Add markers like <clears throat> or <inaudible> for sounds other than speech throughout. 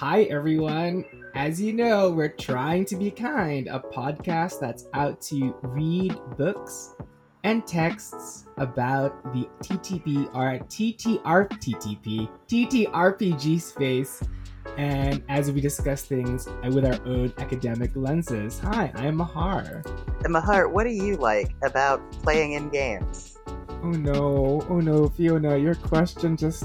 Hi, everyone. As you know, we're trying to be kind, a podcast that's out to read books and texts about the TTP or TTR TTP TTRPG space. And as we discuss things with our own academic lenses. Hi, I'm Mahar. And Mahar, what do you like about playing in games? Oh no, oh no, Fiona, your question just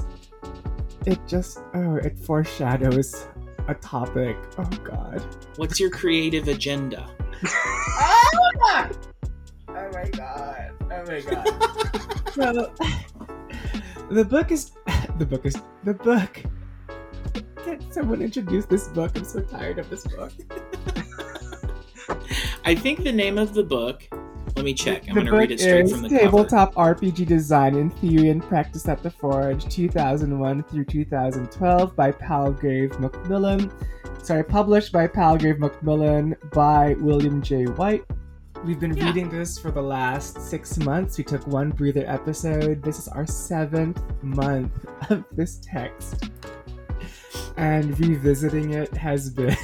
it just oh it foreshadows a topic. Oh god. What's your creative agenda? <laughs> oh my god. Oh my god. <laughs> so the book is the book is the book. Can someone introduce this book? I'm so tired of this book. <laughs> I think the name of the book let me check. I'm the going to read it straight from the Tabletop cover. RPG Design in Theory and Practice at the Forge, 2001 through 2012 by Palgrave Macmillan. Sorry, published by Palgrave Macmillan by William J. White. We've been yeah. reading this for the last six months. We took one breather episode. This is our seventh month of this text. And revisiting it has been.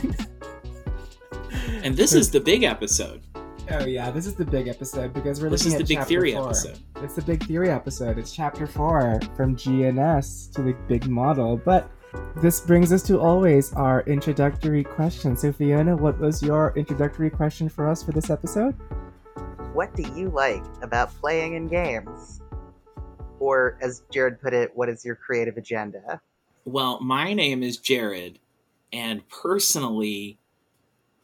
and this is <laughs> the big episode. Oh yeah, this is the big episode because we're this looking is the big theory four. episode. It's the big theory episode. It's chapter four from GNS to the big model. But this brings us to always our introductory question. So Fiona, what was your introductory question for us for this episode? What do you like about playing in games? Or as Jared put it, what is your creative agenda? Well, my name is Jared, and personally,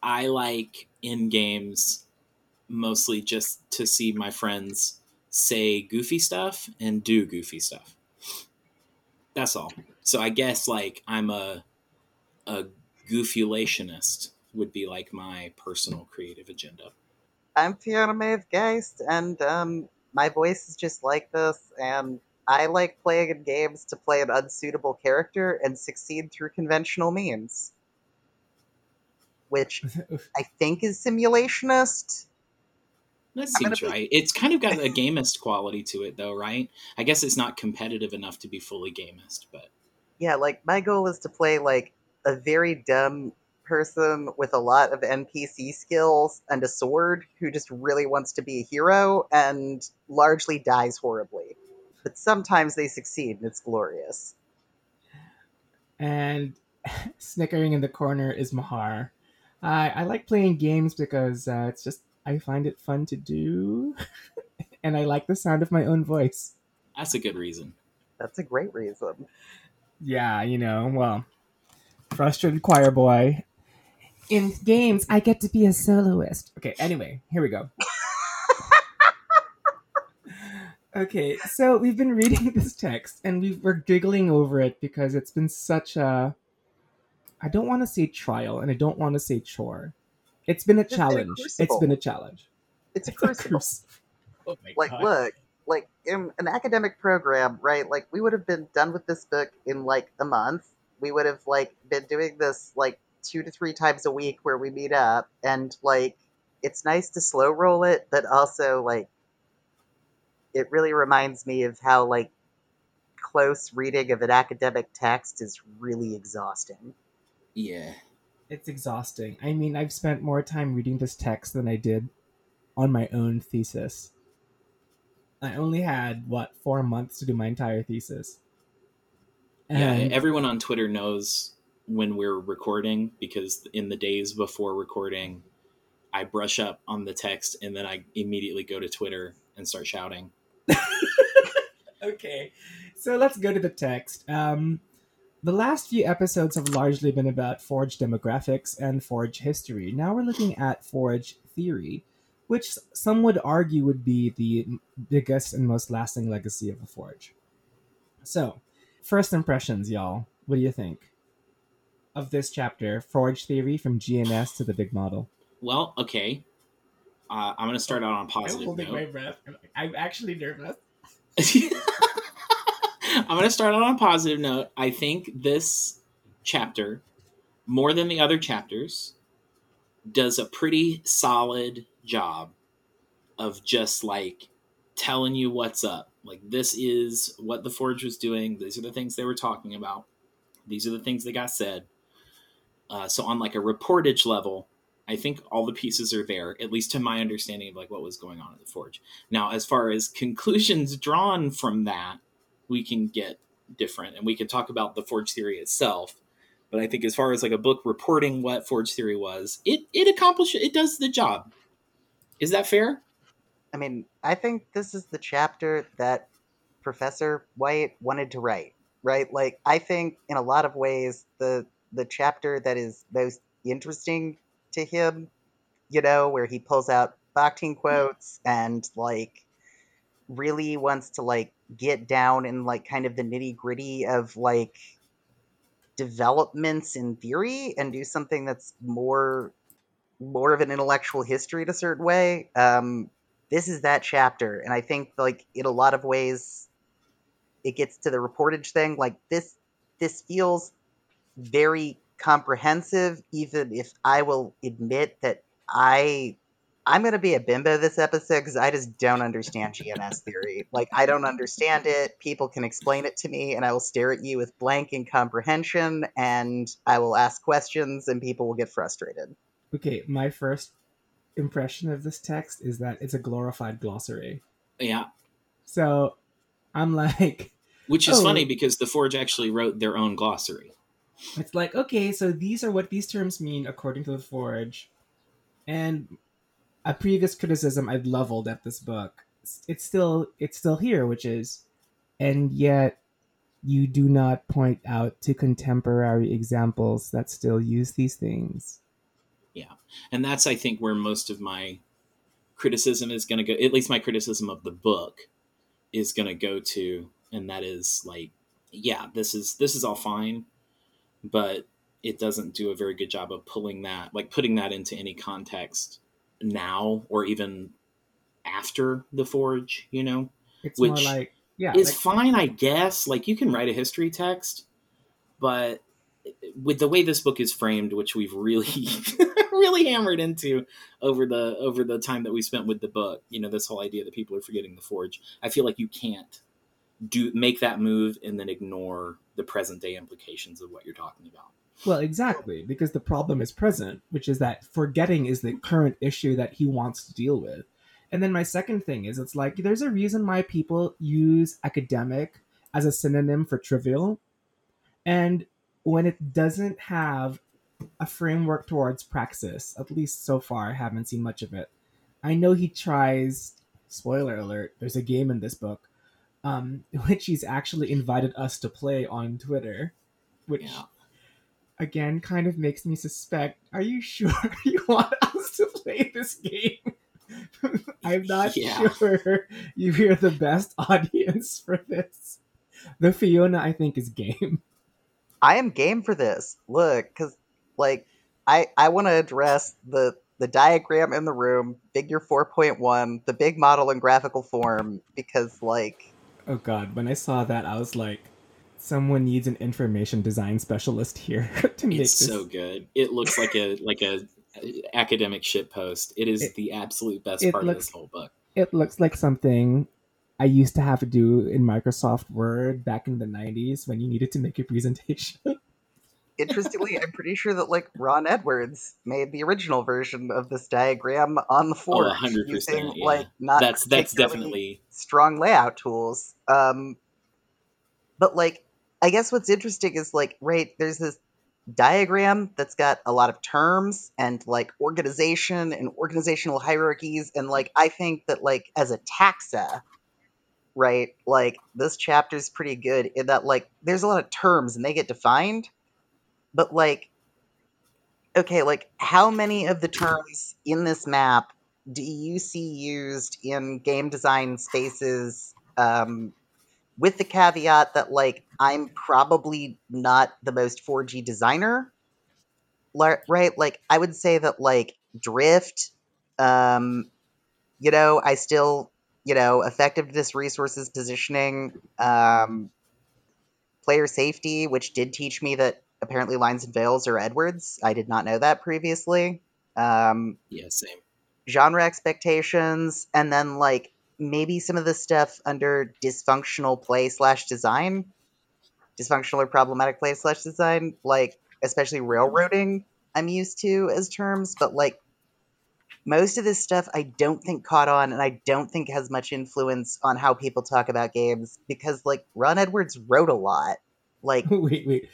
I like in games mostly just to see my friends say goofy stuff and do goofy stuff. That's all. So I guess like I'm a a goofulationist would be like my personal creative agenda. I'm Fiona Maeve Geist, and um, my voice is just like this, and I like playing in games to play an unsuitable character and succeed through conventional means. Which <laughs> I think is simulationist, that seems right. It's kind of got a gamist quality to it, though, right? I guess it's not competitive enough to be fully gamist, but yeah, like my goal is to play like a very dumb person with a lot of NPC skills and a sword who just really wants to be a hero and largely dies horribly. But sometimes they succeed and it's glorious. And <laughs> snickering in the corner is Mahar. I I like playing games because uh, it's just I find it fun to do, <laughs> and I like the sound of my own voice. That's a good reason. That's a great reason. Yeah, you know, well, frustrated choir boy. In games, I get to be a soloist. Okay, anyway, here we go. <laughs> okay, so we've been reading <laughs> this text and we were giggling over it because it's been such a I don't want to say trial and I don't want to say chore. It's been a it's challenge. Been a it's been a challenge. It's a crucible. <laughs> oh like, God. look, like in an academic program, right? Like, we would have been done with this book in like a month. We would have like been doing this like two to three times a week where we meet up, and like, it's nice to slow roll it, but also like, it really reminds me of how like close reading of an academic text is really exhausting. Yeah it's exhausting. I mean, I've spent more time reading this text than I did on my own thesis. I only had what four months to do my entire thesis. And... Yeah, everyone on Twitter knows when we're recording because in the days before recording, I brush up on the text and then I immediately go to Twitter and start shouting. <laughs> okay, so let's go to the text. Um, the last few episodes have largely been about Forge demographics and Forge history. Now we're looking at Forge theory, which some would argue would be the biggest and most lasting legacy of the Forge. So, first impressions, y'all. What do you think of this chapter, Forge theory from GNS to the big model? Well, okay. Uh, I'm going to start out on positive I'm holding note. my breath. I'm actually nervous. <laughs> <laughs> I'm going to start on a positive note. I think this chapter, more than the other chapters, does a pretty solid job of just like telling you what's up. Like, this is what the Forge was doing. These are the things they were talking about. These are the things that got said. Uh, so on like a reportage level, I think all the pieces are there, at least to my understanding of like what was going on at the Forge. Now, as far as conclusions drawn from that, we can get different, and we can talk about the Forge theory itself. But I think as far as like a book reporting what Forge theory was, it it accomplishes it does the job. Is that fair? I mean, I think this is the chapter that Professor White wanted to write, right? Like, I think in a lot of ways, the the chapter that is most interesting to him, you know, where he pulls out Bakhtin quotes and like really wants to like get down in like kind of the nitty gritty of like developments in theory and do something that's more more of an intellectual history in a certain way. Um, this is that chapter, and I think like in a lot of ways, it gets to the reportage thing. Like this, this feels very comprehensive, even if I will admit that I I'm gonna be a bimbo this episode because I just don't understand GNS theory. Like I don't understand it. People can explain it to me, and I will stare at you with blank incomprehension, and I will ask questions, and people will get frustrated. Okay, my first impression of this text is that it's a glorified glossary. Yeah. So I'm like, which is oh. funny because the Forge actually wrote their own glossary. It's like, okay, so these are what these terms mean according to the Forge. And a previous criticism I'd leveled at this book, it's still it's still here, which is and yet you do not point out to contemporary examples that still use these things. Yeah. And that's I think where most of my criticism is going to go, at least my criticism of the book is going to go to and that is like yeah, this is this is all fine but it doesn't do a very good job of pulling that, like putting that into any context now or even after the Forge, you know? It's Which more like, yeah. Is like, fine, I guess. Like, you can write a history text, but with the way this book is framed, which we've really, <laughs> really hammered into over the over the time that we spent with the book, you know, this whole idea that people are forgetting the Forge. I feel like you can't do make that move and then ignore the present day implications of what you're talking about. Well, exactly, because the problem is present, which is that forgetting is the current issue that he wants to deal with. And then my second thing is it's like there's a reason why people use academic as a synonym for trivial. And when it doesn't have a framework towards praxis, at least so far, I haven't seen much of it. I know he tries, spoiler alert, there's a game in this book um, <laughs> which he's actually invited us to play on Twitter, which yeah. Again kind of makes me suspect. Are you sure <laughs> you want us to play this game? <laughs> I'm not yeah. sure you are the best <laughs> audience for this. The Fiona, I think, is game. I am game for this. Look, because like I I want to address the the diagram in the room, figure 4.1, the big model in graphical form, because like Oh god, when I saw that, I was like, someone needs an information design specialist here <laughs> to make it's this. so good. It looks like a like a academic shit post. It is it, the absolute best part looks, of this whole book. It looks like something I used to have to do in Microsoft Word back in the 90s when you needed to make a presentation. <laughs> interestingly, I'm pretty sure that like Ron Edwards made the original version of this diagram on the floor oh, using yeah. like not that's that's definitely strong layout tools. Um, but like, I guess what's interesting is like, right, there's this diagram that's got a lot of terms and like organization and organizational hierarchies, and like I think that like as a taxa, right, like this chapter is pretty good in that like there's a lot of terms and they get defined but like okay like how many of the terms in this map do you see used in game design spaces um, with the caveat that like i'm probably not the most 4g designer right like i would say that like drift um you know i still you know effectiveness resources positioning um player safety which did teach me that apparently Lines and Veils are Edwards. I did not know that previously. Um, yeah, same. Genre expectations, and then like maybe some of the stuff under dysfunctional play slash design, dysfunctional or problematic play slash design. Like especially railroading, I'm used to as terms, but like most of this stuff I don't think caught on and I don't think has much influence on how people talk about games because like Ron Edwards wrote a lot. Like <laughs> wait, wait,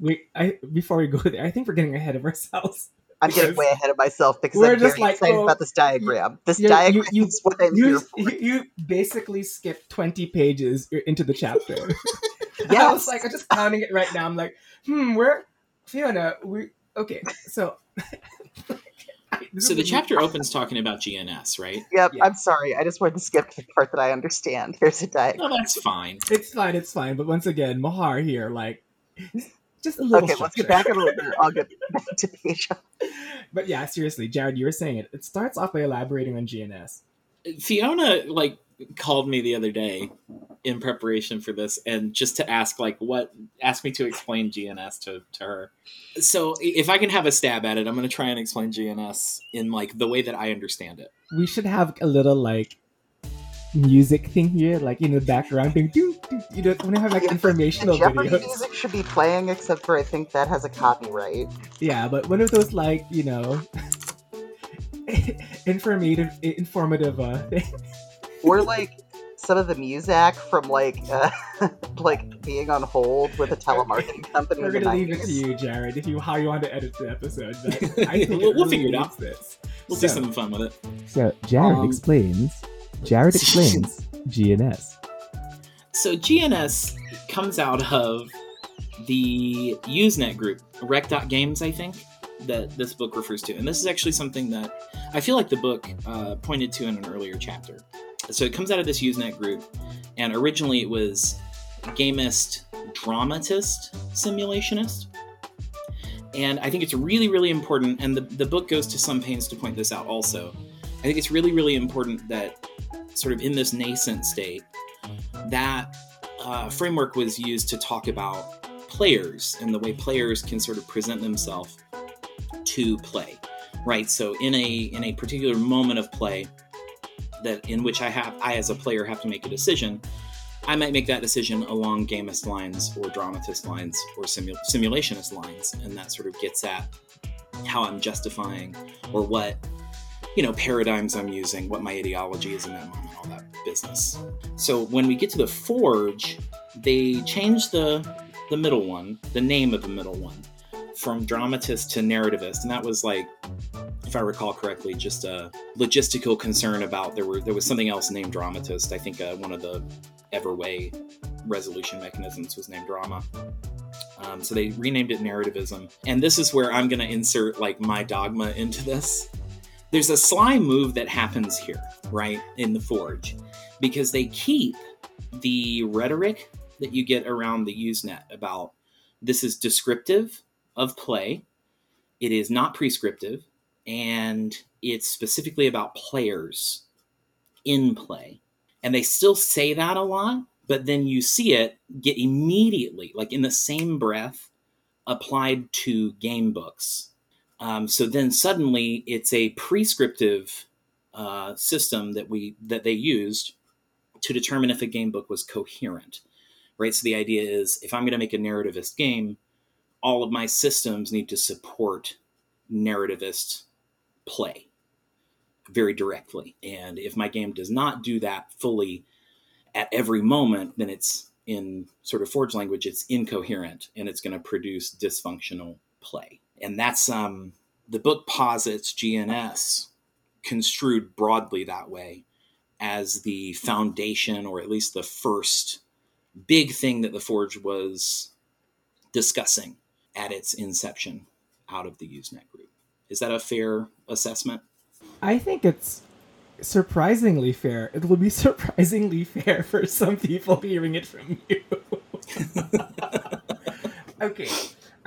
wait! I before we go there, I think we're getting ahead of ourselves. I'm getting way ahead of myself because we're I'm just like excited oh, about this diagram. This diagram you, you, is what I'm you, here for. You, basically skipped 20 pages into the chapter. <laughs> yeah, I was like, I'm just counting it right now. I'm like, hmm, where Fiona? We okay. So <laughs> so the chapter opens talking about GNS, right? Yep. Yeah. I'm sorry. I just wanted to skip the part that I understand. Here's a diagram. No, that's fine. It's fine. It's fine. But once again, Mahar here, like, just a little. Okay, structure. let's get back a little bit. <laughs> I'll get back to page. But yeah, seriously, Jared, you were saying it. It starts off by elaborating on GNS. Fiona, like, called me the other day in preparation for this and just to ask like what ask me to explain GNS to, to her. So if I can have a stab at it, I'm gonna try and explain GNS in like the way that I understand it. We should have a little like music thing here, like in the background thing. You don't want to have like informational the Jeopardy videos. music should be playing, except for I think that has a copyright. Yeah, but one of those like you know <laughs> informative informative uh, or like some of the music from like uh, <laughs> like being on hold with a telemarketing company. We're gonna leave it to you, Jared, if you how you want to edit the episode. But <laughs> I think we'll, we'll figure it out. This. We'll so, do something fun with it. So Jared um, explains. Jared <laughs> explains GNS. So GNS comes out of the Usenet group, Rec.games, I think, that this book refers to. And this is actually something that I feel like the book uh, pointed to in an earlier chapter. So it comes out of this Usenet group, and originally it was gamist, dramatist, simulationist. And I think it's really, really important, and the, the book goes to some pains to point this out also. I think it's really, really important that, sort of in this nascent state, that uh, framework was used to talk about players and the way players can sort of present themselves to play, right? So in a in a particular moment of play, that in which I have I as a player have to make a decision, I might make that decision along gamist lines or dramatist lines or simulationist lines, and that sort of gets at how I'm justifying or what you know paradigms I'm using, what my ideology is in that moment, all that business. So when we get to the forge, they change the the middle one, the name of the middle one, from dramatist to narrativist, and that was like if I recall correctly, just a logistical concern about there were there was something else named dramatist. I think uh, one of the Everway resolution mechanisms was named drama. Um, so they renamed it narrativism, and this is where I'm going to insert like my dogma into this. There's a sly move that happens here, right in the Forge, because they keep the rhetoric that you get around the Usenet about this is descriptive of play. It is not prescriptive and it's specifically about players in play. And they still say that a lot, but then you see it get immediately, like in the same breath, applied to game books. Um, so then suddenly it's a prescriptive uh, system that we that they used to determine if a game book was coherent, right? So the idea is if I'm going to make a narrativist game, all of my systems need to support narrativist play very directly. And if my game does not do that fully at every moment, then it's in sort of Forge language, it's incoherent and it's going to produce dysfunctional play. And that's um, the book posits GNS construed broadly that way as the foundation, or at least the first big thing that the Forge was discussing at its inception out of the Usenet group. Is that a fair assessment? I think it's surprisingly fair. It will be <laughs> surprisingly fair for some people hearing it from you. <laughs> okay.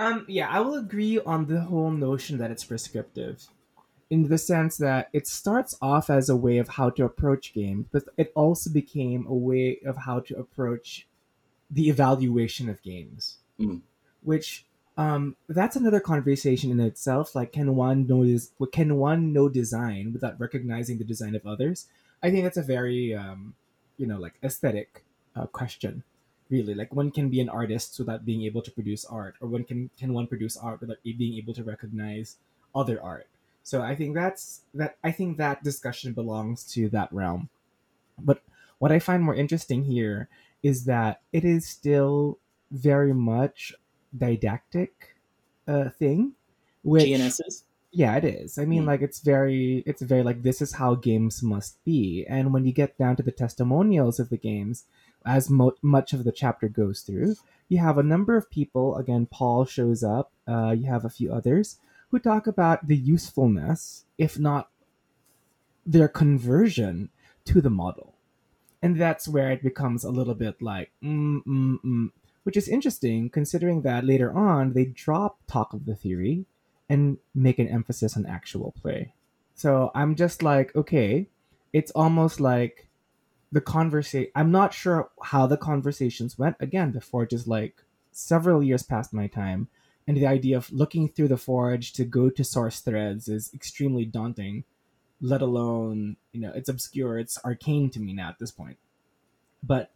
Um yeah, I will agree on the whole notion that it's prescriptive in the sense that it starts off as a way of how to approach games, but it also became a way of how to approach the evaluation of games, mm. which um, that's another conversation in itself. Like, can one know this? Can one know design without recognizing the design of others? I think that's a very, um, you know, like aesthetic uh, question. Really like one can be an artist without being able to produce art or one can can one produce art without being able to recognize other art so i think that's that i think that discussion belongs to that realm but what i find more interesting here is that it is still very much didactic uh, thing which GNSs? yeah it is i mean mm. like it's very it's very like this is how games must be and when you get down to the testimonials of the games as mo- much of the chapter goes through, you have a number of people. Again, Paul shows up. Uh, you have a few others who talk about the usefulness, if not their conversion to the model. And that's where it becomes a little bit like, mm, mm, mm, which is interesting considering that later on they drop talk of the theory and make an emphasis on actual play. So I'm just like, okay, it's almost like the conversation i'm not sure how the conversations went. Again forge is like several years past my time and the idea of looking through the forge to go to source threads is extremely daunting let alone you know it's obscure it's arcane to me now at this point. But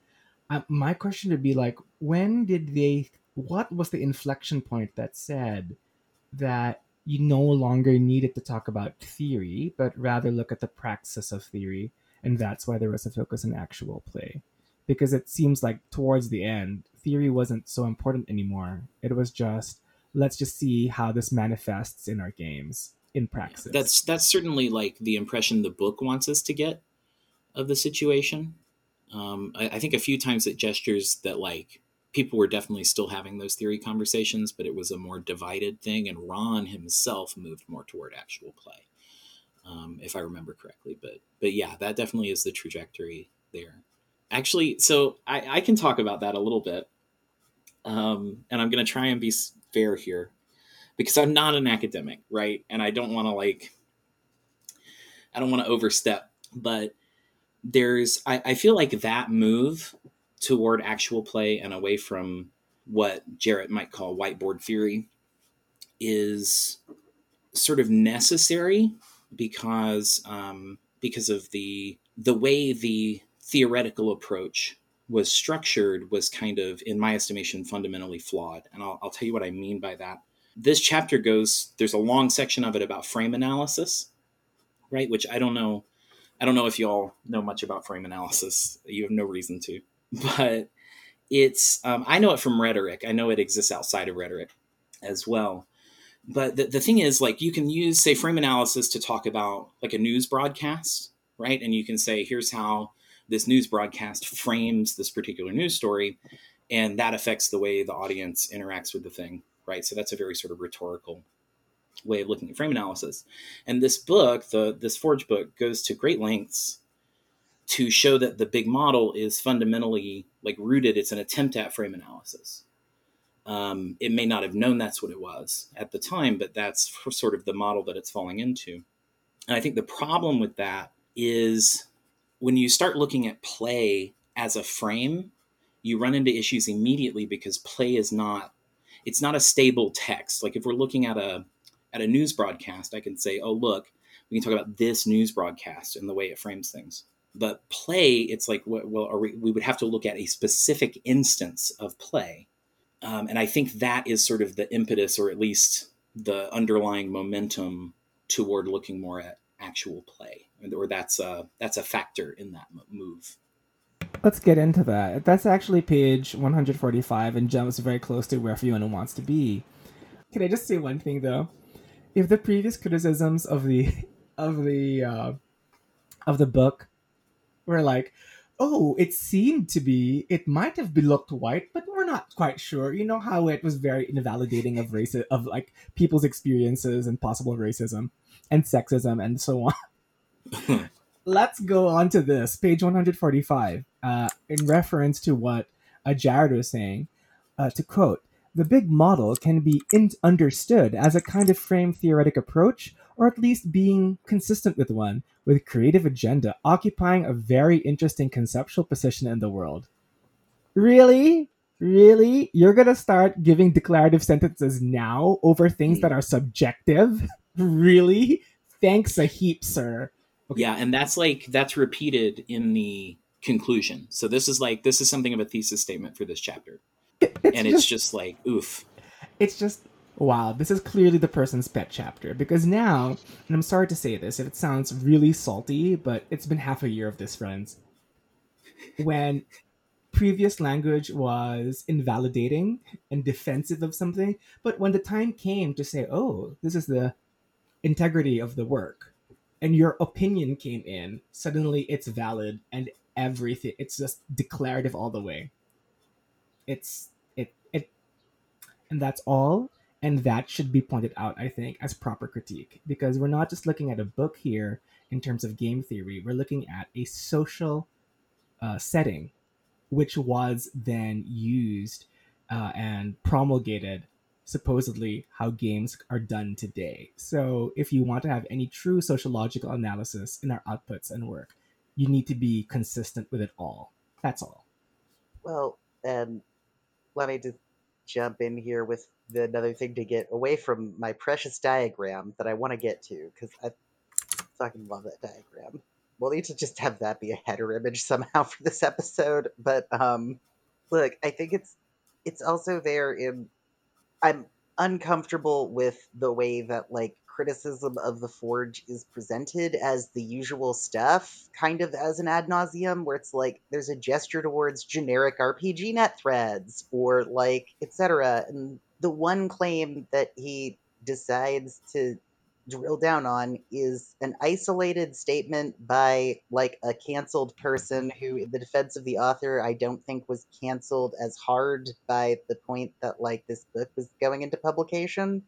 uh, my question would be like when did they what was the inflection point that said that you no longer needed to talk about theory but rather look at the praxis of theory and that's why there was a focus on actual play. Because it seems like towards the end theory wasn't so important anymore. It was just let's just see how this manifests in our games in practice that's that's certainly like the impression the book wants us to get of the situation. Um, I, I think a few times it gestures that like people were definitely still having those theory conversations but it was a more divided thing and ron himself moved more toward actual play um, if I remember correctly. But but yeah, that definitely is the trajectory there. Actually, so I, I can talk about that a little bit, um, and I'm going to try and be fair here because I'm not an academic, right? And I don't want to like I don't want to overstep, but there's I, I feel like that move toward actual play and away from what Jared might call whiteboard theory is sort of necessary because um, because of the the way the theoretical approach was structured was kind of, in my estimation, fundamentally flawed. And I'll, I'll tell you what I mean by that. This chapter goes. There's a long section of it about frame analysis, right? Which I don't know. I don't know if y'all know much about frame analysis. You have no reason to, <laughs> but it's. Um, I know it from rhetoric. I know it exists outside of rhetoric as well but the, the thing is like you can use say frame analysis to talk about like a news broadcast right? And you can say here's how this news broadcast frames this particular news story and that affects the way the audience interacts with the thing right? So that's a very sort of rhetorical way of looking at frame analysis. And this book the this forge book goes to great lengths to show that the big model is fundamentally like rooted it's an attempt at frame analysis um, it may not have known that's what it was at the time, but that's sort of the model that it's falling into. And I think the problem with that is when you start looking at play as a frame, you run into issues immediately because play is not it's not a stable text. Like if we're looking at a at a news broadcast, I can say, "Oh, look, we can talk about this news broadcast and the way it frames things." But play, it's like, well, we, we would have to look at a specific instance of play um, and I think that is sort of the impetus, or at least the underlying momentum toward looking more at actual play, or that's a that's a factor in that move. Let's get into that. That's actually page 145 and jumps very close to where Fiona wants to be. Can I just say one thing though? If the previous criticisms of the <laughs> of the uh, of the book were like, oh, it seemed to be, it might have been looked white, but we're not quite sure. You know how it was very invalidating of race, of like people's experiences and possible racism and sexism and so on. <laughs> Let's go on to this, page 145, uh, in reference to what uh, Jared was saying. Uh, to quote, the big model can be in- understood as a kind of frame theoretic approach or at least being consistent with one, with creative agenda occupying a very interesting conceptual position in the world. Really? Really? You're gonna start giving declarative sentences now over things that hmm. are subjective? <laughs> really? Thanks a heap, sir. Okay. Yeah, and that's like that's repeated in the conclusion. So this is like this is something of a thesis statement for this chapter. It's and it's just like oof. It's just wow, this is clearly the person's pet chapter because now, and I'm sorry to say this if it sounds really salty, but it's been half a year of this, friends. When previous language was invalidating and defensive of something, but when the time came to say, oh, this is the integrity of the work, and your opinion came in, suddenly it's valid and everything, it's just declarative all the way. It's, it, it, and that's all. And that should be pointed out, I think, as proper critique, because we're not just looking at a book here in terms of game theory, we're looking at a social uh, setting which was then used uh, and promulgated supposedly how games are done today. So, if you want to have any true sociological analysis in our outputs and work, you need to be consistent with it all. That's all. Well, and let me just jump in here with the, another thing to get away from my precious diagram that I want to get to because I fucking love that diagram we'll need to just have that be a header image somehow for this episode. But um, look, I think it's it's also there in I'm uncomfortable with the way that like criticism of the forge is presented as the usual stuff, kind of as an ad nauseum, where it's like there's a gesture towards generic RPG net threads or like etc. And the one claim that he decides to drill down on is an isolated statement by like a canceled person who in the defense of the author i don't think was canceled as hard by the point that like this book was going into publication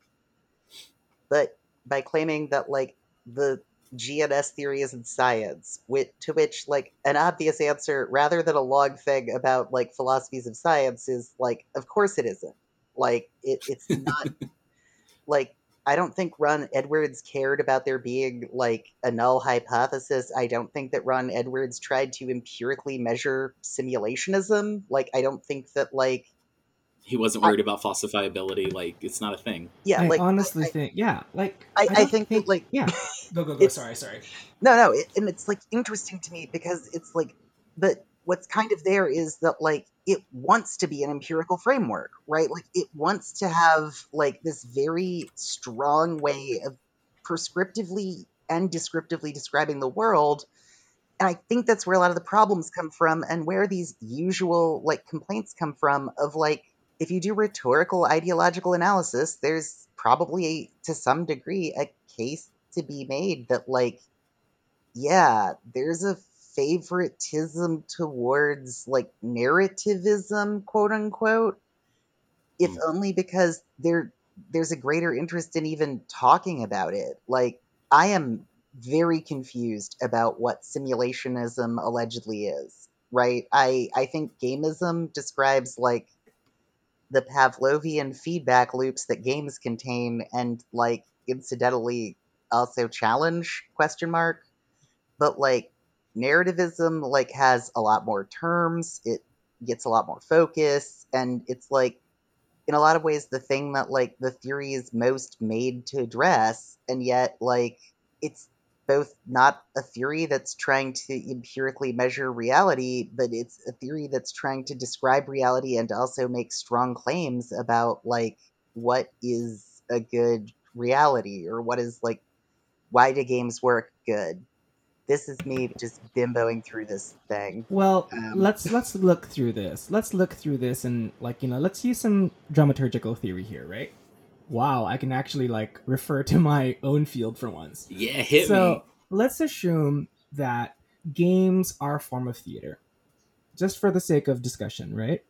but by claiming that like the gns theory isn't science which, to which like an obvious answer rather than a long thing about like philosophies of science is like of course it isn't like it, it's not <laughs> like I don't think Ron Edwards cared about there being like a null hypothesis. I don't think that Ron Edwards tried to empirically measure simulationism. Like, I don't think that like he wasn't worried I, about falsifiability. Like, it's not a thing. Yeah, I like honestly I, think, yeah, like I, I think, think that like yeah, <laughs> go go go. Sorry, sorry. No, no, it, and it's like interesting to me because it's like, but what's kind of there is that like it wants to be an empirical framework, right? Like it wants to have like this very strong way of prescriptively and descriptively describing the world. And I think that's where a lot of the problems come from and where these usual like complaints come from of like if you do rhetorical ideological analysis, there's probably to some degree a case to be made that like yeah, there's a favoritism towards like narrativism, quote unquote, if mm. only because there there's a greater interest in even talking about it. Like I am very confused about what simulationism allegedly is. Right? I I think gamism describes like the Pavlovian feedback loops that games contain and like incidentally also challenge question mark. But like narrativism like has a lot more terms it gets a lot more focus and it's like in a lot of ways the thing that like the theory is most made to address and yet like it's both not a theory that's trying to empirically measure reality but it's a theory that's trying to describe reality and also make strong claims about like what is a good reality or what is like why do games work good this is me just bimboing through this thing. Well, um, let's let's look through this. Let's look through this and like you know, let's use some dramaturgical theory here, right? Wow, I can actually like refer to my own field for once. Yeah, hit so, me. So let's assume that games are a form of theater, just for the sake of discussion, right?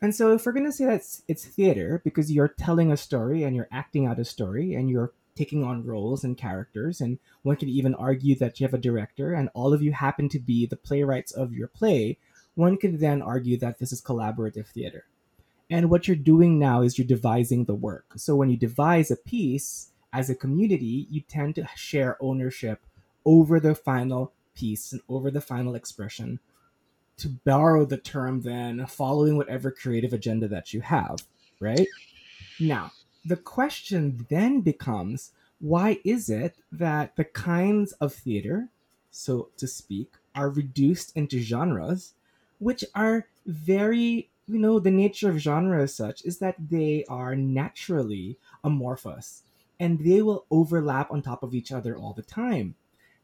And so, if we're going to say that it's theater because you're telling a story and you're acting out a story and you're taking on roles and characters, and one could even argue that you have a director and all of you happen to be the playwrights of your play, one could then argue that this is collaborative theater. And what you're doing now is you're devising the work. So when you devise a piece as a community, you tend to share ownership over the final piece and over the final expression. To borrow the term, then following whatever creative agenda that you have, right? Now, the question then becomes why is it that the kinds of theater, so to speak, are reduced into genres, which are very, you know, the nature of genre as such is that they are naturally amorphous and they will overlap on top of each other all the time.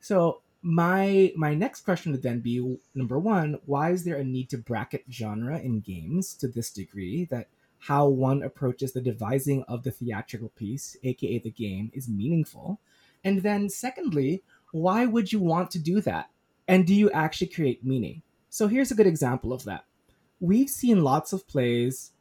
So my my next question would then be number one, why is there a need to bracket genre in games to this degree that how one approaches the devising of the theatrical piece, aka the game, is meaningful? And then secondly, why would you want to do that? And do you actually create meaning? So here's a good example of that. We've seen lots of plays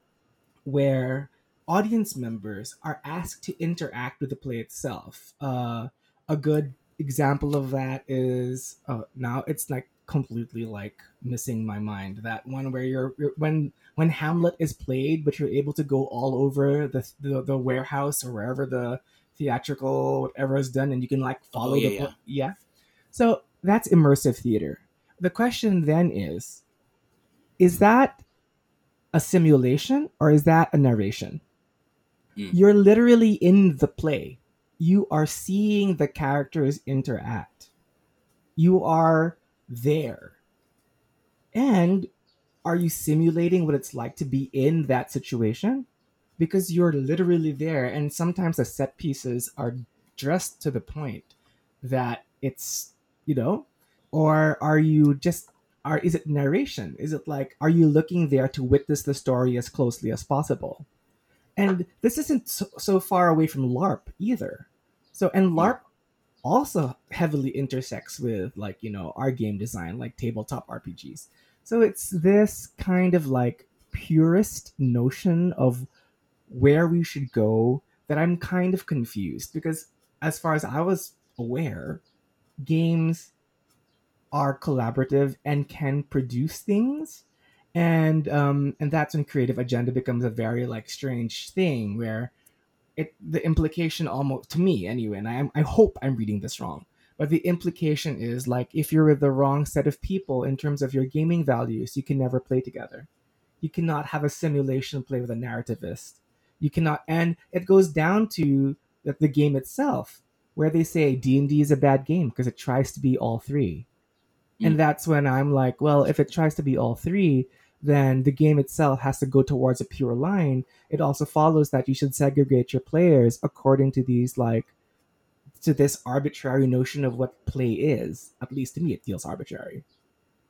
where audience members are asked to interact with the play itself. Uh, a good example of that is oh, now it's like completely like missing my mind. That one where you're, you're when when Hamlet is played, but you're able to go all over the the, the warehouse or wherever the theatrical whatever is done, and you can like follow oh, yeah, the yeah. yeah. So that's immersive theater. The question then is, is that a simulation or is that a narration? Mm. You're literally in the play. You are seeing the characters interact. You are there. And are you simulating what it's like to be in that situation? Because you're literally there, and sometimes the set pieces are dressed to the point that it's, you know, or are you just are is it narration? Is it like are you looking there to witness the story as closely as possible? And this isn't so, so far away from LARP either. So, and LARP also heavily intersects with like, you know, our game design, like tabletop RPGs. So it's this kind of like purist notion of where we should go that I'm kind of confused because as far as I was aware, games are collaborative and can produce things. And um and that's when creative agenda becomes a very like strange thing where it the implication almost to me anyway and i i hope i'm reading this wrong but the implication is like if you're with the wrong set of people in terms of your gaming values you can never play together. You cannot have a simulation play with a narrativist. You cannot and it goes down to the, the game itself where they say d&d is a bad game because it tries to be all three and that's when i'm like well if it tries to be all three then the game itself has to go towards a pure line. It also follows that you should segregate your players according to these like to this arbitrary notion of what play is. At least to me, it feels arbitrary,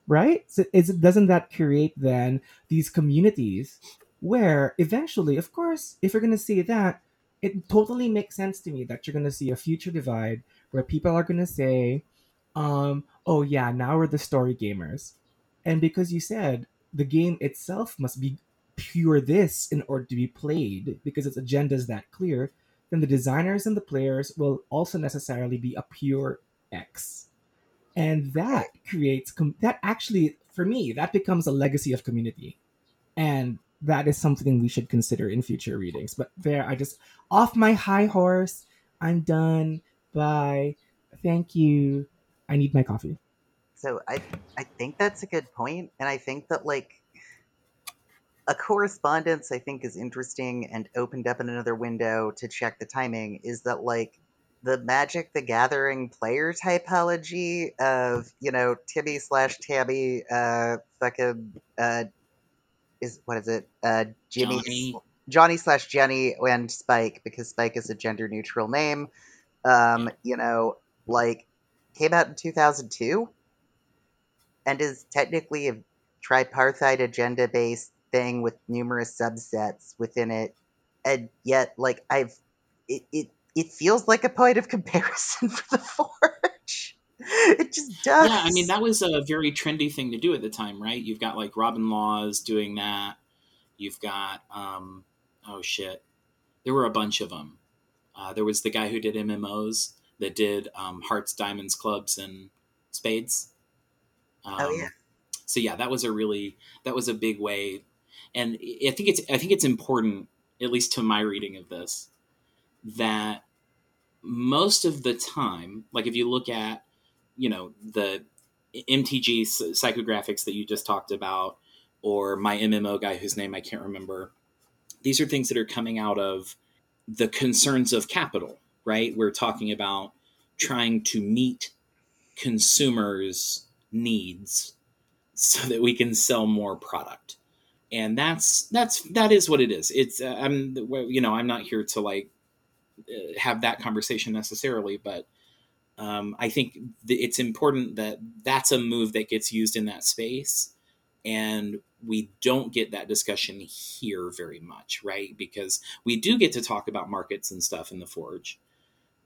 right? So is doesn't that create then these communities where eventually, of course, if you're going to see that, it totally makes sense to me that you're going to see a future divide where people are going to say, um, "Oh yeah, now we're the story gamers," and because you said the game itself must be pure this in order to be played because its agenda is that clear, then the designers and the players will also necessarily be a pure X. And that creates, com- that actually, for me, that becomes a legacy of community. And that is something we should consider in future readings. But there, I just, off my high horse, I'm done. Bye. Thank you. I need my coffee. So I I think that's a good point, and I think that like a correspondence I think is interesting and opened up in another window to check the timing is that like the Magic the Gathering player typology of you know Timmy slash Tammy uh fucking uh is what is it? Uh Jimmy Johnny, Johnny slash Jenny and Spike because Spike is a gender neutral name. Um you know like came out in 2002 and is technically a tripartite agenda based thing with numerous subsets within it. And yet like i've it, it it feels like a point of comparison <laughs> for the forge. It just does. Yeah i mean that was a very trendy thing to do at the time right? You've got like robin laws doing that. You've got um oh shit. There were a bunch of them uh, there was the guy who did mmos that did um, hearts diamonds clubs and spades. Um, oh yeah. So yeah, that was a really that was a big way, and I think it's I think it's important, at least to my reading of this, that most of the time, like if you look at, you know, the MTG psychographics that you just talked about, or my MMO guy whose name I can't remember, these are things that are coming out of the concerns of capital, right? We're talking about trying to meet consumers needs <laughs> so that we can sell more product. And that's that's that is what it is. It's uh, i'm you know i'm not here to like uh, have that conversation necessarily but um, i think it's important that that's a move that gets used in that space. And we don't get that discussion here very much right? Because we do get to talk about markets and stuff in the forge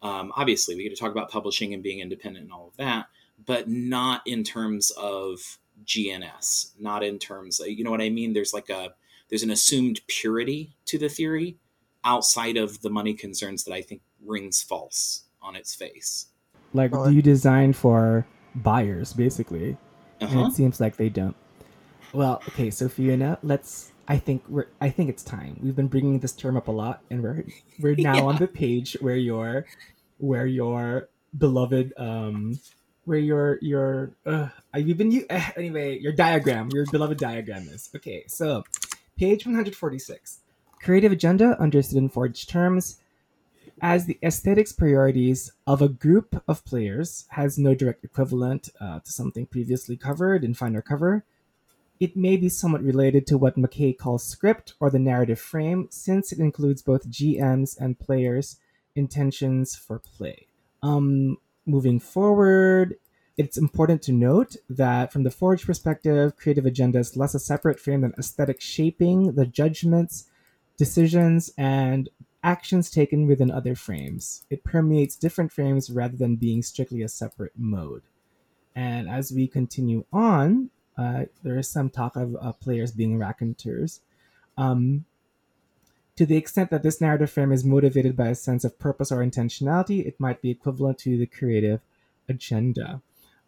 um, obviously we get to talk about publishing and being independent and all of that but not in terms of GNS, not in terms of, you know what I mean? There's like a, there's an assumed purity to the theory outside of the money concerns that I think rings false on its face. Like, do you design for buyers, basically? Uh-huh. And it uh-huh. seems like they don't. Well, okay, so Fiona, let's. I think we're. I think it's time. We've been bringing this term up a lot, and we're we're <laughs> now yeah. on the page where your, where your beloved um where your your uh, you've been you uh, anyway your diagram your beloved diagram is okay so page 146 creative agenda understood in forged terms as the aesthetics priorities of a group of players has no direct equivalent uh, to something previously covered in Fine or cover it may be somewhat related to what Mackay calls script or the narrative frame since it includes both gms and players intentions for play um, moving forward, it's important to note that from the Forge perspective, creative agenda is less a separate frame than aesthetic shaping the judgments, decisions, and actions taken within other frames. It permeates different frames rather than being strictly a separate mode. And as we continue on, uh, there is some talk of uh, players being raconteurs. Um, to the extent that this narrative frame is motivated by a sense of purpose or intentionality, it might be equivalent to the creative agenda.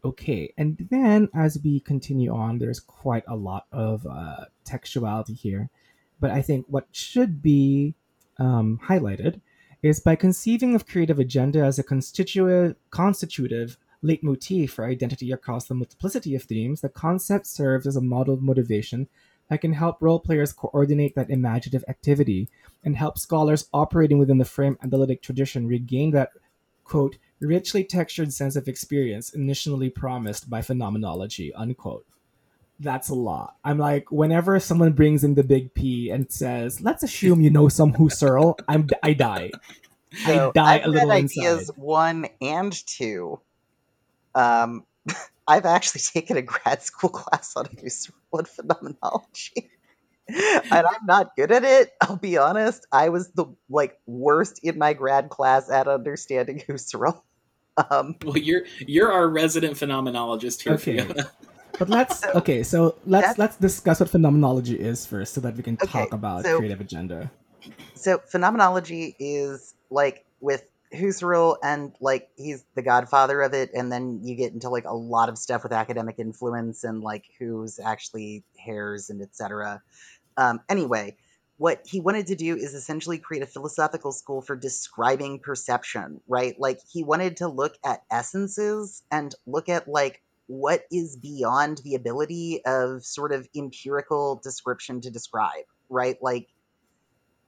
Okay, and then as we continue on, there's quite a lot of uh, textuality here. But I think what should be um, highlighted is by conceiving of creative agenda as a constitutive, constitutive leitmotif for identity across the multiplicity of themes, the concept serves as a model of motivation that can help role players coordinate that imaginative activity and help scholars operating within the frame analytic tradition regain that, quote, richly textured sense of experience initially promised by phenomenology, unquote. That's a lot. I'm like, whenever someone brings in the big P and says, let's assume you know some Husserl, I'm, I die. So I die I've a little ideas inside. one and two. Um, <laughs> I've actually <laughs> taken a grad school class on Husserl phenomenology. <laughs> and I'm not good at it. I'll be honest. I was the like worst in my grad class at understanding Husserl. Um, well, you're you're our resident phenomenologist here. Okay. Fiona. But let's okay. So let's let's discuss what phenomenology is first, so that we can okay, talk about so, creative agenda. So phenomenology is like with Husserl and like he's the godfather of it, and then you get into like a lot of stuff with academic influence and like who's actually hairs and etc. Um, anyway, what he wanted to do is essentially create a philosophical school for describing perception, right? Like he wanted to look at essences and look at like what is beyond the ability of sort of empirical description to describe, right? Like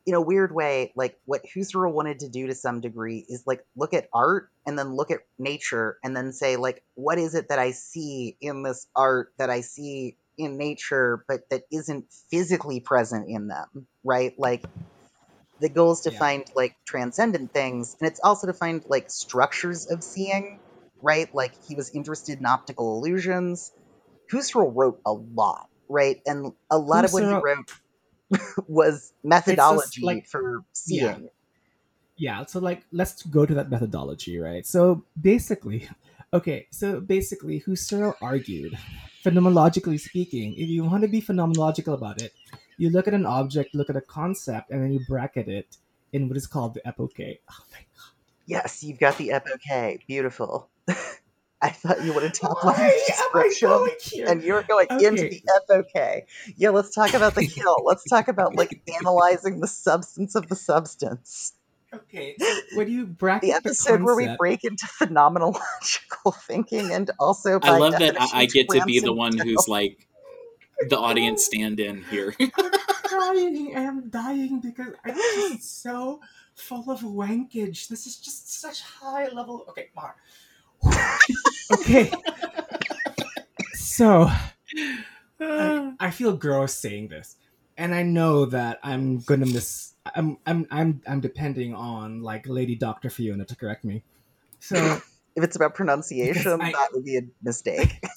in a weird way, like what Husserl wanted to do to some degree is like look at art and then look at nature and then say like what is it that I see in this art that I see in nature but that isn't physically present in them, right? Like the goal is to yeah. find like transcendent things and it's also to find like structures of seeing, right? Like he was interested in optical illusions. Husserl wrote a lot, right? And a lot Husserl- of what he wrote <laughs> was methodology like, for seeing. Yeah. yeah, so like let's go to that methodology, right? So basically, <laughs> okay, so basically Husserl argued, phenomenologically speaking, if you want to be phenomenological about it, you look at an object, look at a concept, and then you bracket it in what is called the epoche. Oh my god. Yes, you've got the epoche. Beautiful. <laughs> I thought you wanted top line description, and you're going okay. into the epoche. Yeah, let's talk about the kill. let's talk about <laughs> like analyzing the substance of the substance. Okay, when you bracket the episode the where we break into phenomenological <laughs> thinking, and also I love that I, get to be the one who's like the audience stand-in here. <laughs> I'm dying. I am dying because I'm just so full of wankage. This is just such high level. Okay, Mar okay. So I, <sighs> I feel gross saying this, and I know that I'm gonna miss. I'm I'm I'm I'm depending on like Lady Doctor Fiona to correct me. So <laughs> if it's about pronunciation, I, that would be a mistake. <laughs>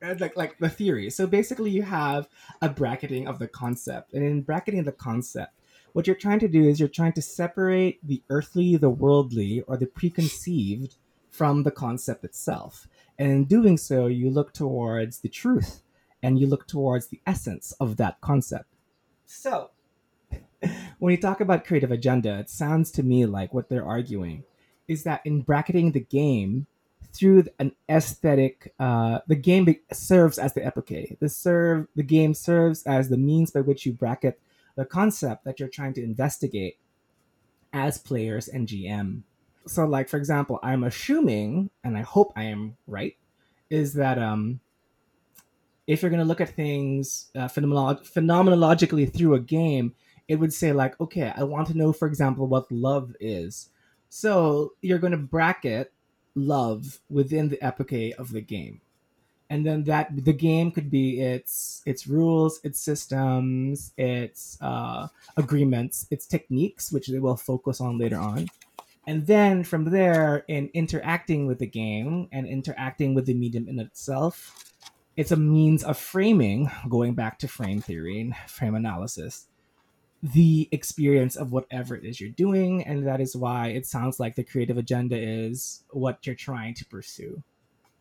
Uh, like like the theory. So basically, you have a bracketing of the concept, and in bracketing the concept, what you're trying to do is you're trying to separate the earthly, the worldly, or the preconceived from the concept itself. And in doing so, you look towards the truth and you look towards the essence of that concept. So, <laughs> when you talk about creative agenda, it sounds to me like what they're arguing is that in bracketing the game through an aesthetic, uh, the game serves as the epoche. The serve the game serves as the means by which you bracket the concept that you're trying to investigate as players and GM. So, like for example, I'm assuming, and I hope I am right, is that um, if you're going to look at things uh, phenomenolo- phenomenologically through a game, it would say like, okay, I want to know, for example, what love is. So you're going to bracket love within the epoche of the game, and then that the game could be its its rules, its systems, its uh, agreements, its techniques, which they will focus on later on. And then from there, in interacting with the game and interacting with the medium in itself, it's a means of framing, going back to frame theory and frame analysis, the experience of whatever it is you're doing. And that is why it sounds like the creative agenda is what you're trying to pursue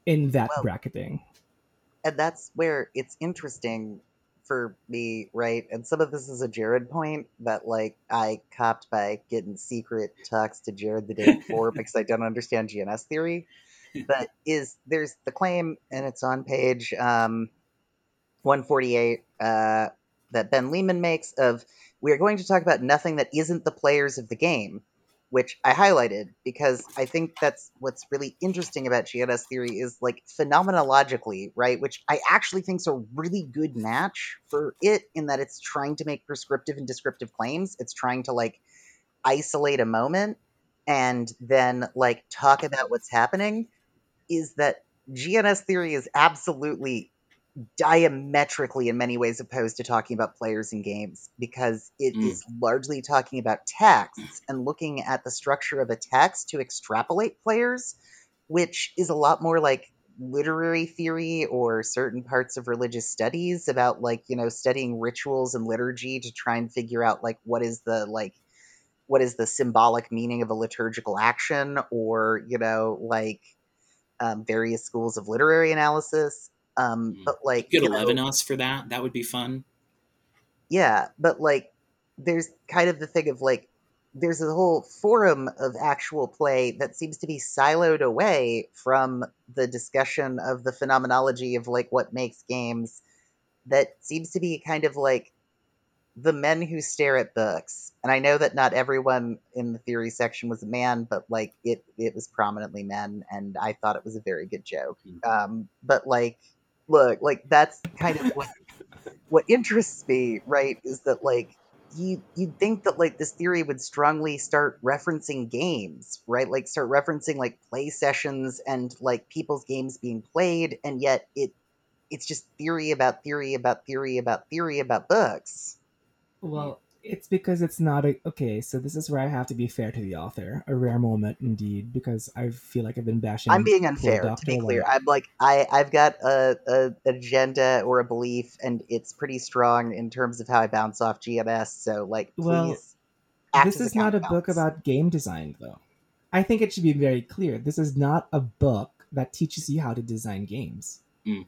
in that well, bracketing. And that's where it's interesting for me, right? And some of this is a Jared point that like I copped by getting secret talks to Jared the day before <laughs> because I don't understand GNS theory but is there's the claim, and it's on page um, 148 uh, that Ben Lehman makes of we are going to talk about nothing that isn't the players of the game, which I highlighted because I think that's what's really interesting about GNS theory is like phenomenologically, right? Which I actually think is a really good match for it in that it's trying to make prescriptive and descriptive claims. It's trying to like isolate a moment and then like talk about what's happening is that GNS theory is absolutely diametrically in many ways opposed to talking about players and games because it mm. is largely talking about texts and looking at the structure of a text to extrapolate players which is a lot more like literary theory or certain parts of religious studies about like you know studying rituals and liturgy to try and figure out like what is the like what is the symbolic meaning of a liturgical action or you know like um, various schools of literary analysis. Um, mm. But like, you could eleven us for that. That would be fun. Yeah, but like, there's kind of the thing of like, there's a whole forum of actual play that seems to be siloed away from the discussion of the phenomenology of like what makes games. That seems to be kind of like the men who stare at books. And I know that not everyone in the theory section was a man, but like it it was prominently men, and I thought it was a very good joke. Hmm. Um, but like, look, like that's kind of what what interests me, right? Is that like you you'd think that like this theory would strongly start referencing games, right? Like start referencing like play sessions and like people's games being played, and yet it it's just theory about theory about theory about theory about books. Well, it's because it's not a okay. So this is where I have to be fair to the author. A rare moment indeed, because I feel like I've been bashing. I'm being unfair. To be clear, I'm like I I've got a, a agenda or a belief, and it's pretty strong in terms of how I bounce off GNS. So like, please. Well, this is not a bounce. book about game design, though. I think it should be very clear. This is not a book that teaches you how to design games. Mm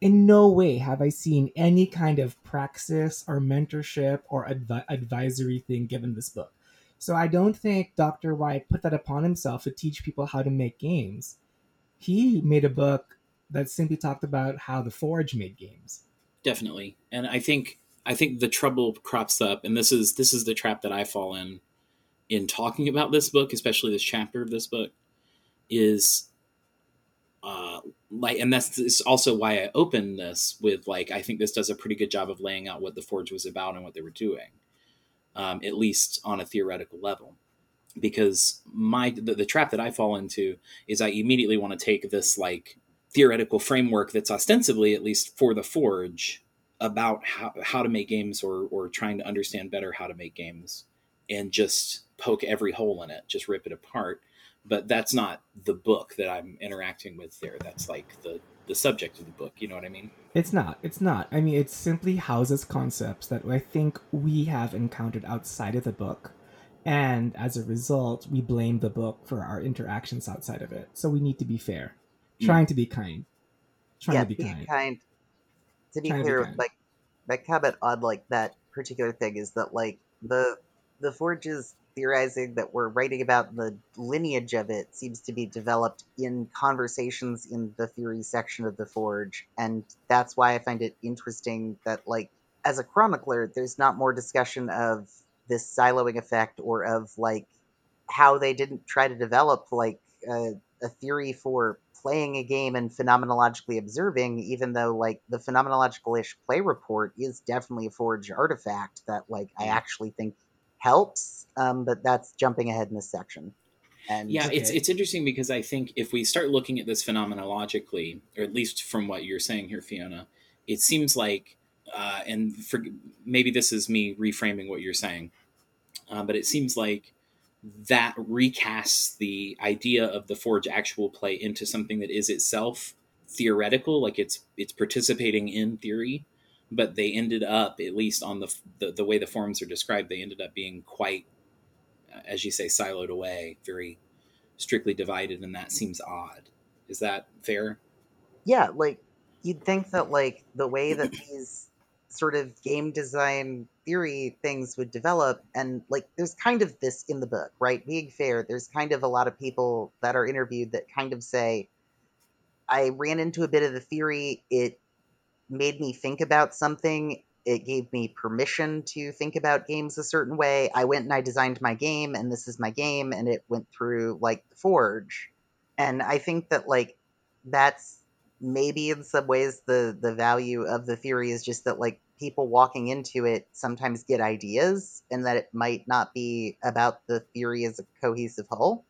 in no way have I seen any kind of praxis or mentorship or advi- advisory thing given this book. So I don't think Dr. White put that upon himself to teach people how to make games. He made a book that simply talked about how the Forge made games. Definitely. And I think I think the trouble crops up and this is this is the trap that I fall in in talking about this book, especially this chapter of this book is uh, like and that's also why i opened this with like i think this does a pretty good job of laying out what the forge was about and what they were doing um, at least on a theoretical level because my the, the, trap that i fall into is i immediately want to take this like theoretical framework that's ostensibly, at least for the Forge, about how, how to make games or, or trying to understand better how to make games and just poke every hole in it, just rip it apart. But that's not the book that I'm interacting with there. That's like the, the subject of the book. You know what I mean? It's not. It's not. I mean, it simply houses concepts that I think we have encountered outside of the book. And as a result, we blame the book for our interactions outside of it. So we need to be fair, mm. trying to be kind. Trying yeah, to be, be kind. kind. To be trying clear, to be like my comment Odd, like that particular thing is that like the the forges theorizing that we're writing about the lineage of it seems to be developed in conversations in the theory section of the forge. And that's why i find it interesting that like as a chronicler there's not more discussion of this siloing effect or of like how they didn't try to develop like a, a theory for playing a game and phenomenologically observing, even though like the phenomenological ish play report is definitely a forge artifact that like I mm-hmm. actually think helps. Um, but that's jumping ahead in this section. And yeah, it's it's interesting because I think if we start looking at this phenomenologically, or at least from what you're saying here, Fiona, it seems like, uh, and for, maybe this is me reframing what you're saying, uh, but it seems like that recasts the idea of the forge actual play into something that is itself theoretical like it's it's participating in theory but they ended up at least on the, the the, way the forms are described they ended up being quite uh, as you say siloed away very strictly divided and that seems odd. Is that fair? Yeah like you'd think that like the way that these sort of game design theory things would develop and like there's kind of this in the book right? Being fair there's kind of a lot of people that are interviewed that kind of say i ran into a bit of the theory it made me think about something. It gave me permission to think about games a certain way. I went and i designed my game and this is my game and it went through like the forge. And i think that like that's maybe in some ways the the value of the theory is just that like people walking into it sometimes get ideas and that it might not be about the theory as a cohesive whole.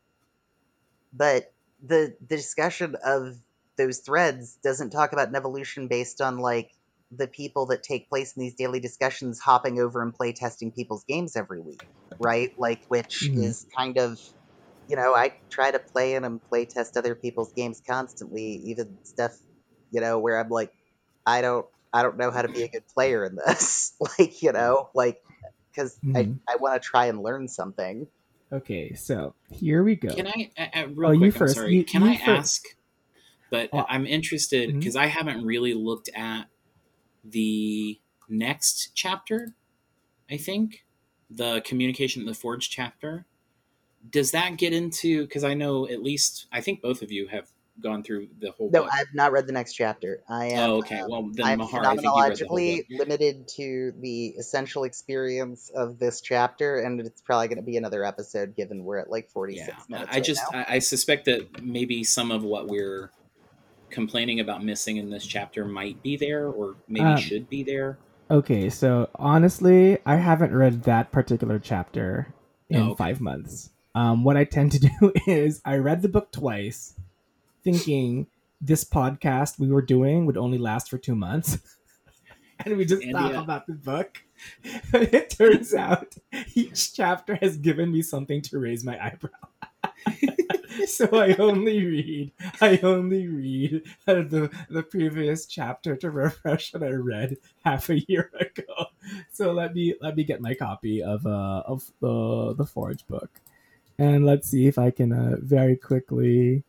But the, the discussion of those threads doesn't talk about an evolution based on like the people that take place in these daily discussions hopping over and play testing people's games every week, right? Like, which mm-hmm. is kind of, you know, I try to play in and play test other people's games constantly, even stuff, you know, where I'm like, I don't I don't know how to be a good player in this. <laughs> like, you know, like, because mm-hmm. I, I want to try and learn something. Okay, so here we go. Can I, uh, real oh, quick, you first. sorry, you, can you I first. ask? But oh. I'm interested because mm-hmm. I haven't really looked at the next chapter, I think, the communication of the Forge chapter. Does that get into, because I know at least, I think both of you have gone through the whole. No, book? I've not read the next chapter. I am. Oh, okay. Well, then I'm Mahar, phenomenologically limited to the essential experience of this chapter, and it's probably going to be another episode, given we're at like forty six yeah, minutes. I right just, I, I suspect that maybe some of what we're complaining about missing in this chapter might be there, or maybe um, should be there. Okay, so honestly, I haven't read that particular chapter in oh, okay. five months. Um, what I tend to <laughs> do is I read the book twice thinking this podcast we were doing would only last for two months. <laughs> and we just and talk yeah. about the book. <laughs> But it turns out each chapter has given me something to raise my eyebrow. <laughs> so I only read I only read the the previous chapter to refresh what I read half a year <laughs> ago. So let me let me get my copy of uh of the the Forge book, and let's see if I can uh, very quickly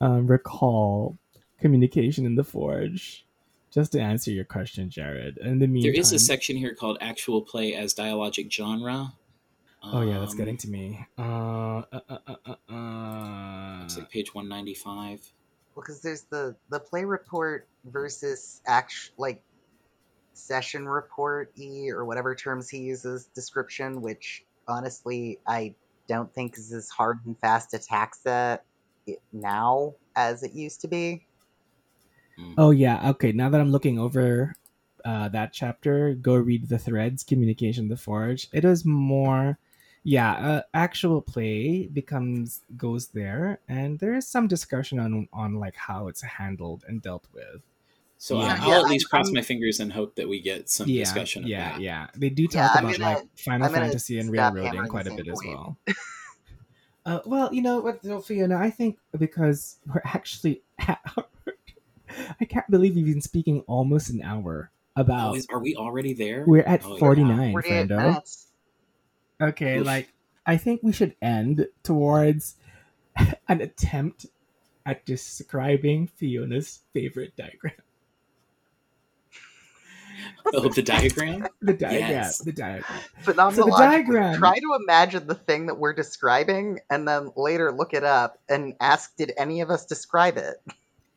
um, recall communication in the Forge. Just to answer your question, Jared. In the meantime, there is a section here called "Actual Play as Dialogic Genre." Oh yeah, that's getting um, to me. Uh, uh, uh, uh, uh, it's like page one ninety five. Well, because there's the the play report versus act like session report e or whatever terms he uses description, which honestly I don't think is as hard and fast to tax that now as it used to be. Hmm. Oh yeah, okay. Now that I'm looking over uh, that chapter, go read the threads, communication, the forge. It is more. Yeah, uh, actual play becomes goes there, and there is some discussion on on like how it's handled and dealt with. So Yeah. I'll Yeah, at least I'm- cross I'm- my fingers and hope that we get some yeah, discussion of yeah, that. yeah. They do talk I'm about gonna- like Final I'm Fantasy and stop railroading quite a same bit as well. <laughs> uh, well, you know what, though, Fiona? I think because we're actually, <laughs> I can't believe we've been speaking almost an hour about. Oh, is, are we already there? we're at Oh, yeah. forty nine, 48 Frando. minutes. Okay, Oof. like I think we should end towards <laughs> an attempt at describing Fiona's favorite diagram. <laughs> Oh, the diagram? <laughs> The diagram. Yes. The diagram. Phenomenologically, So the diagram- Try to imagine the thing that we're describing, and then later look it up and ask, "Did any of us describe it?"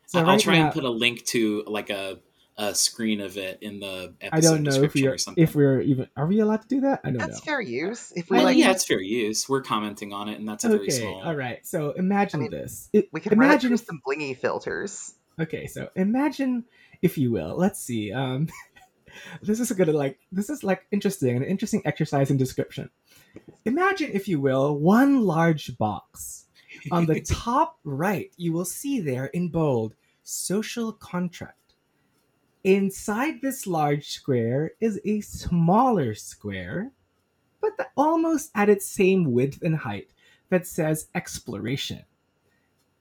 So I'll right try now, and put a link to like a, a screen of it in the episode I don't know if description we or are something. if we're even are we allowed to do that? I don't That's know. That's fair use. If we well, like, yeah, it's fair use. We're commenting on it, and that's a very Okay, small. all right. So imagine I mean, this. It- we can run it imagine through some blingy filters. Okay, so imagine, if you will, let's see. Um, <laughs> this is gonna like this is like interesting, an interesting exercise in description. Imagine, if you will, one large box. On the <laughs> top right, you will see there in bold social contract. Inside this large square is a smaller square, but the, almost at its same width and height that says exploration.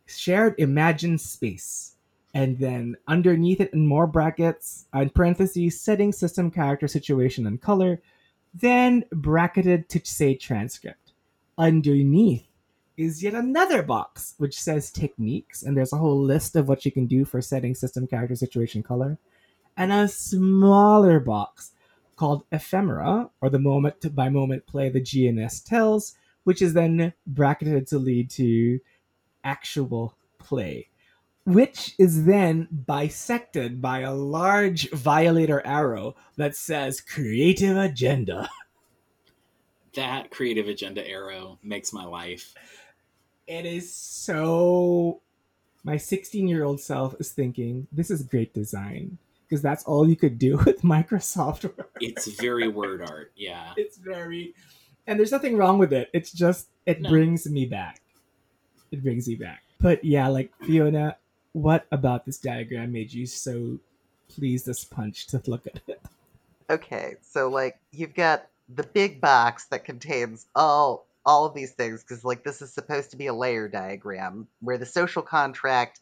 Shared imagined space. And then underneath it in more brackets in parentheses setting system character situation and color then bracketed to say transcript. Underneath is yet another box which says techniques and there's a whole list of what you can do for setting system character situation color and a smaller box called ephemera or the moment by moment play the gns tells which is then bracketed to lead to actual play which is then bisected by a large violator arrow that says creative agenda. That creative agenda arrow makes my life. It is so. My 16 year old self is thinking, this is great design. Because that's all you could do <laughs> with Microsoft <laughs> Word. It's very word art. Yeah. It's very. And there's nothing wrong with it. It's just, it No. brings me back. It brings me back. But yeah, like Fiona, what about this diagram made you so pleased as punch to look at it? Okay, so like you've got the big box that contains all all of these things because like this is supposed to be a layer diagram where the social contract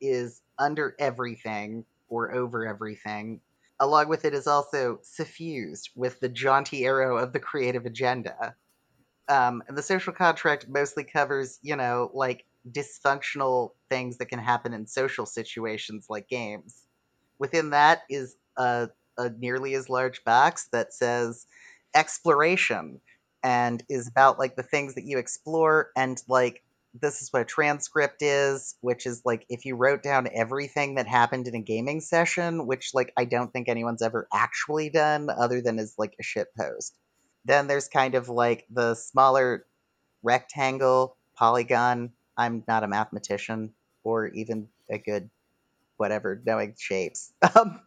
is under everything or over everything. Along with it is also suffused with the jaunty arrow of the creative agenda. Um, and the social contract mostly covers, you know, like dysfunctional things that can happen in social situations like games. Within that is a a nearly as large box that says exploration and is about like the things that you explore and like this is what a transcript is which is like if you wrote down everything that happened in a gaming session which like i don't think anyone's ever actually done other than as like a shit post. Then there's kind of like the smaller rectangle polygon. I'm not a mathematician or even a good whatever knowing shapes <laughs> um,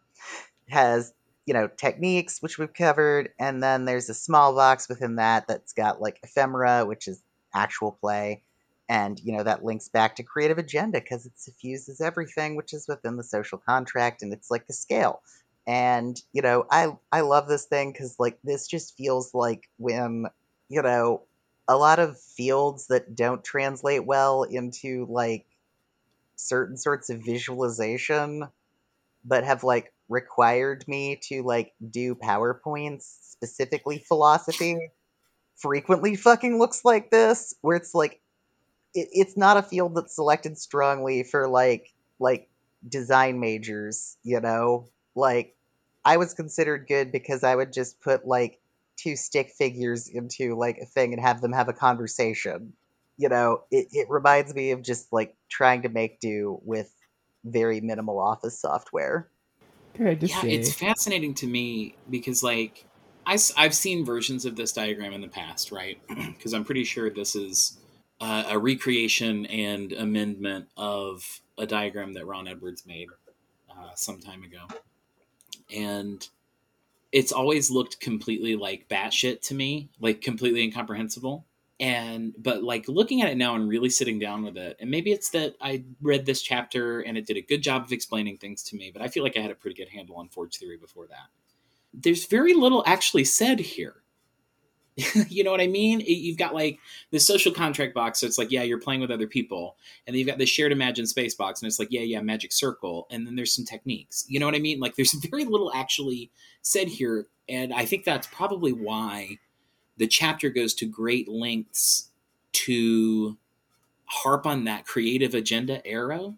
has you know techniques which we've covered. And then there's a small box within that that's got like ephemera which is actual play and you know that links back to creative agenda because it suffuses everything which is within the social contract and it's like the scale. And you know i i love this thing because like this just feels like when you know a lot of fields that don't translate well into like certain sorts of visualization but have like required me to like do PowerPoints, specifically philosophy, frequently fucking looks like this, where it's like it, it's not a field that's selected strongly for like like design majors, you know? Like I was considered good because I would just put like two stick figures into like a thing and have them have a conversation. You know, it, it reminds me of just like trying to make do with very minimal office software. Could I yeah, say, it's fascinating to me because like I, I, have seen versions of this diagram in the past, right? <clears throat> Because I'm pretty sure this is uh, a recreation and amendment of a diagram that Ron Edwards made uh, some time ago, and it's always looked completely like batshit to me, like completely incomprehensible. And but like looking at it now and really sitting down with it, and maybe it's that I read this chapter and it did a good job of explaining things to me, but I feel like I had a pretty good handle on Forge theory before that. There's very little actually said here. <laughs> you know what I mean? You've got like the social contract box, so it's like, yeah, you're playing with other people, and then you've got the shared imagine space box, and it's like, yeah, yeah, magic circle, and then there's some techniques. You know what I mean? Like, there's <laughs> very little actually said here, and I think that's probably why the chapter goes to great lengths to harp on that creative agenda arrow.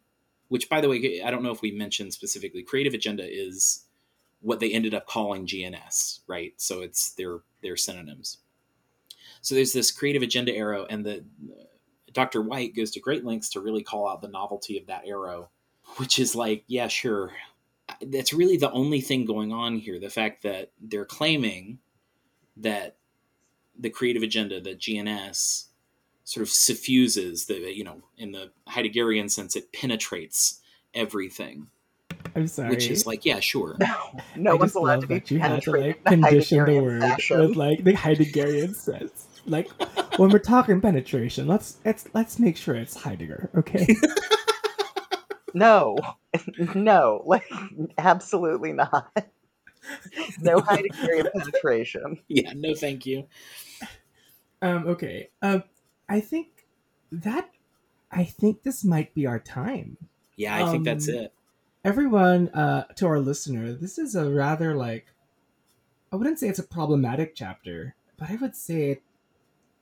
Which, by the way, I don't know if we mentioned specifically. Creative agenda is what they ended up calling GNS, right? So it's their their synonyms. So there's this creative agenda arrow, and the uh, Dr. White goes to great lengths to really call out the novelty of that arrow, which is like, yeah, sure. That's really the only thing going on here. The fact that they're claiming that the creative agenda, that GNS, sort of suffuses the, you know, in the Heideggerian sense, it penetrates everything. <laughs> I'm sorry. Which is like, yeah, sure. No, no one's allowed to be you had to like condition the word fashion. with like the Heideggerian sense. Like when we're talking penetration, let's let's let's make sure it's Heidegger, okay? <laughs> <laughs> no, no, like absolutely not. No Heideggerian penetration. Yeah, no, thank you. Um. Okay. Um. I think that I think this might be our time. Yeah, I um, think that's um, it everyone uh, to our listener, this is a rather like I wouldn't say it's a problematic chapter, but I would say it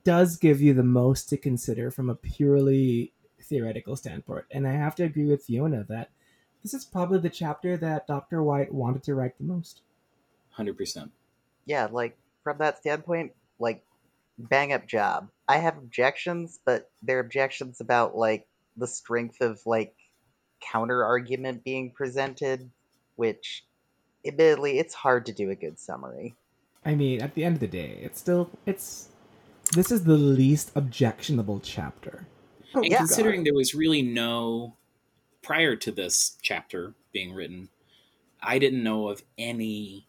does give you the most to consider from a purely theoretical standpoint. And I have to agree with Fiona that this is probably the chapter that Dr. White wanted to write the most. 100%. Yeah, like from that standpoint, like bang up job. I have objections, but they're objections about like the strength of like counter argument being presented, which admittedly it's hard to do a good summary. I mean, at the end of the day, it's still it's this is the least objectionable chapter. Oh, and yeah. considering there was really no prior to this chapter being written, I didn't know of any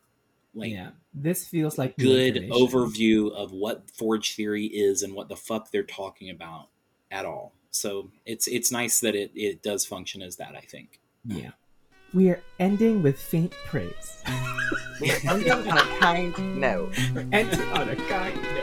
like yeah. This feels like good overview of what forge theory is and what the fuck they're talking about at all. So it's it's nice that it, it does function as that, I think. Yeah. We are ending with faint praise. <laughs> We're ending on a kind note. We're ending on a kind note.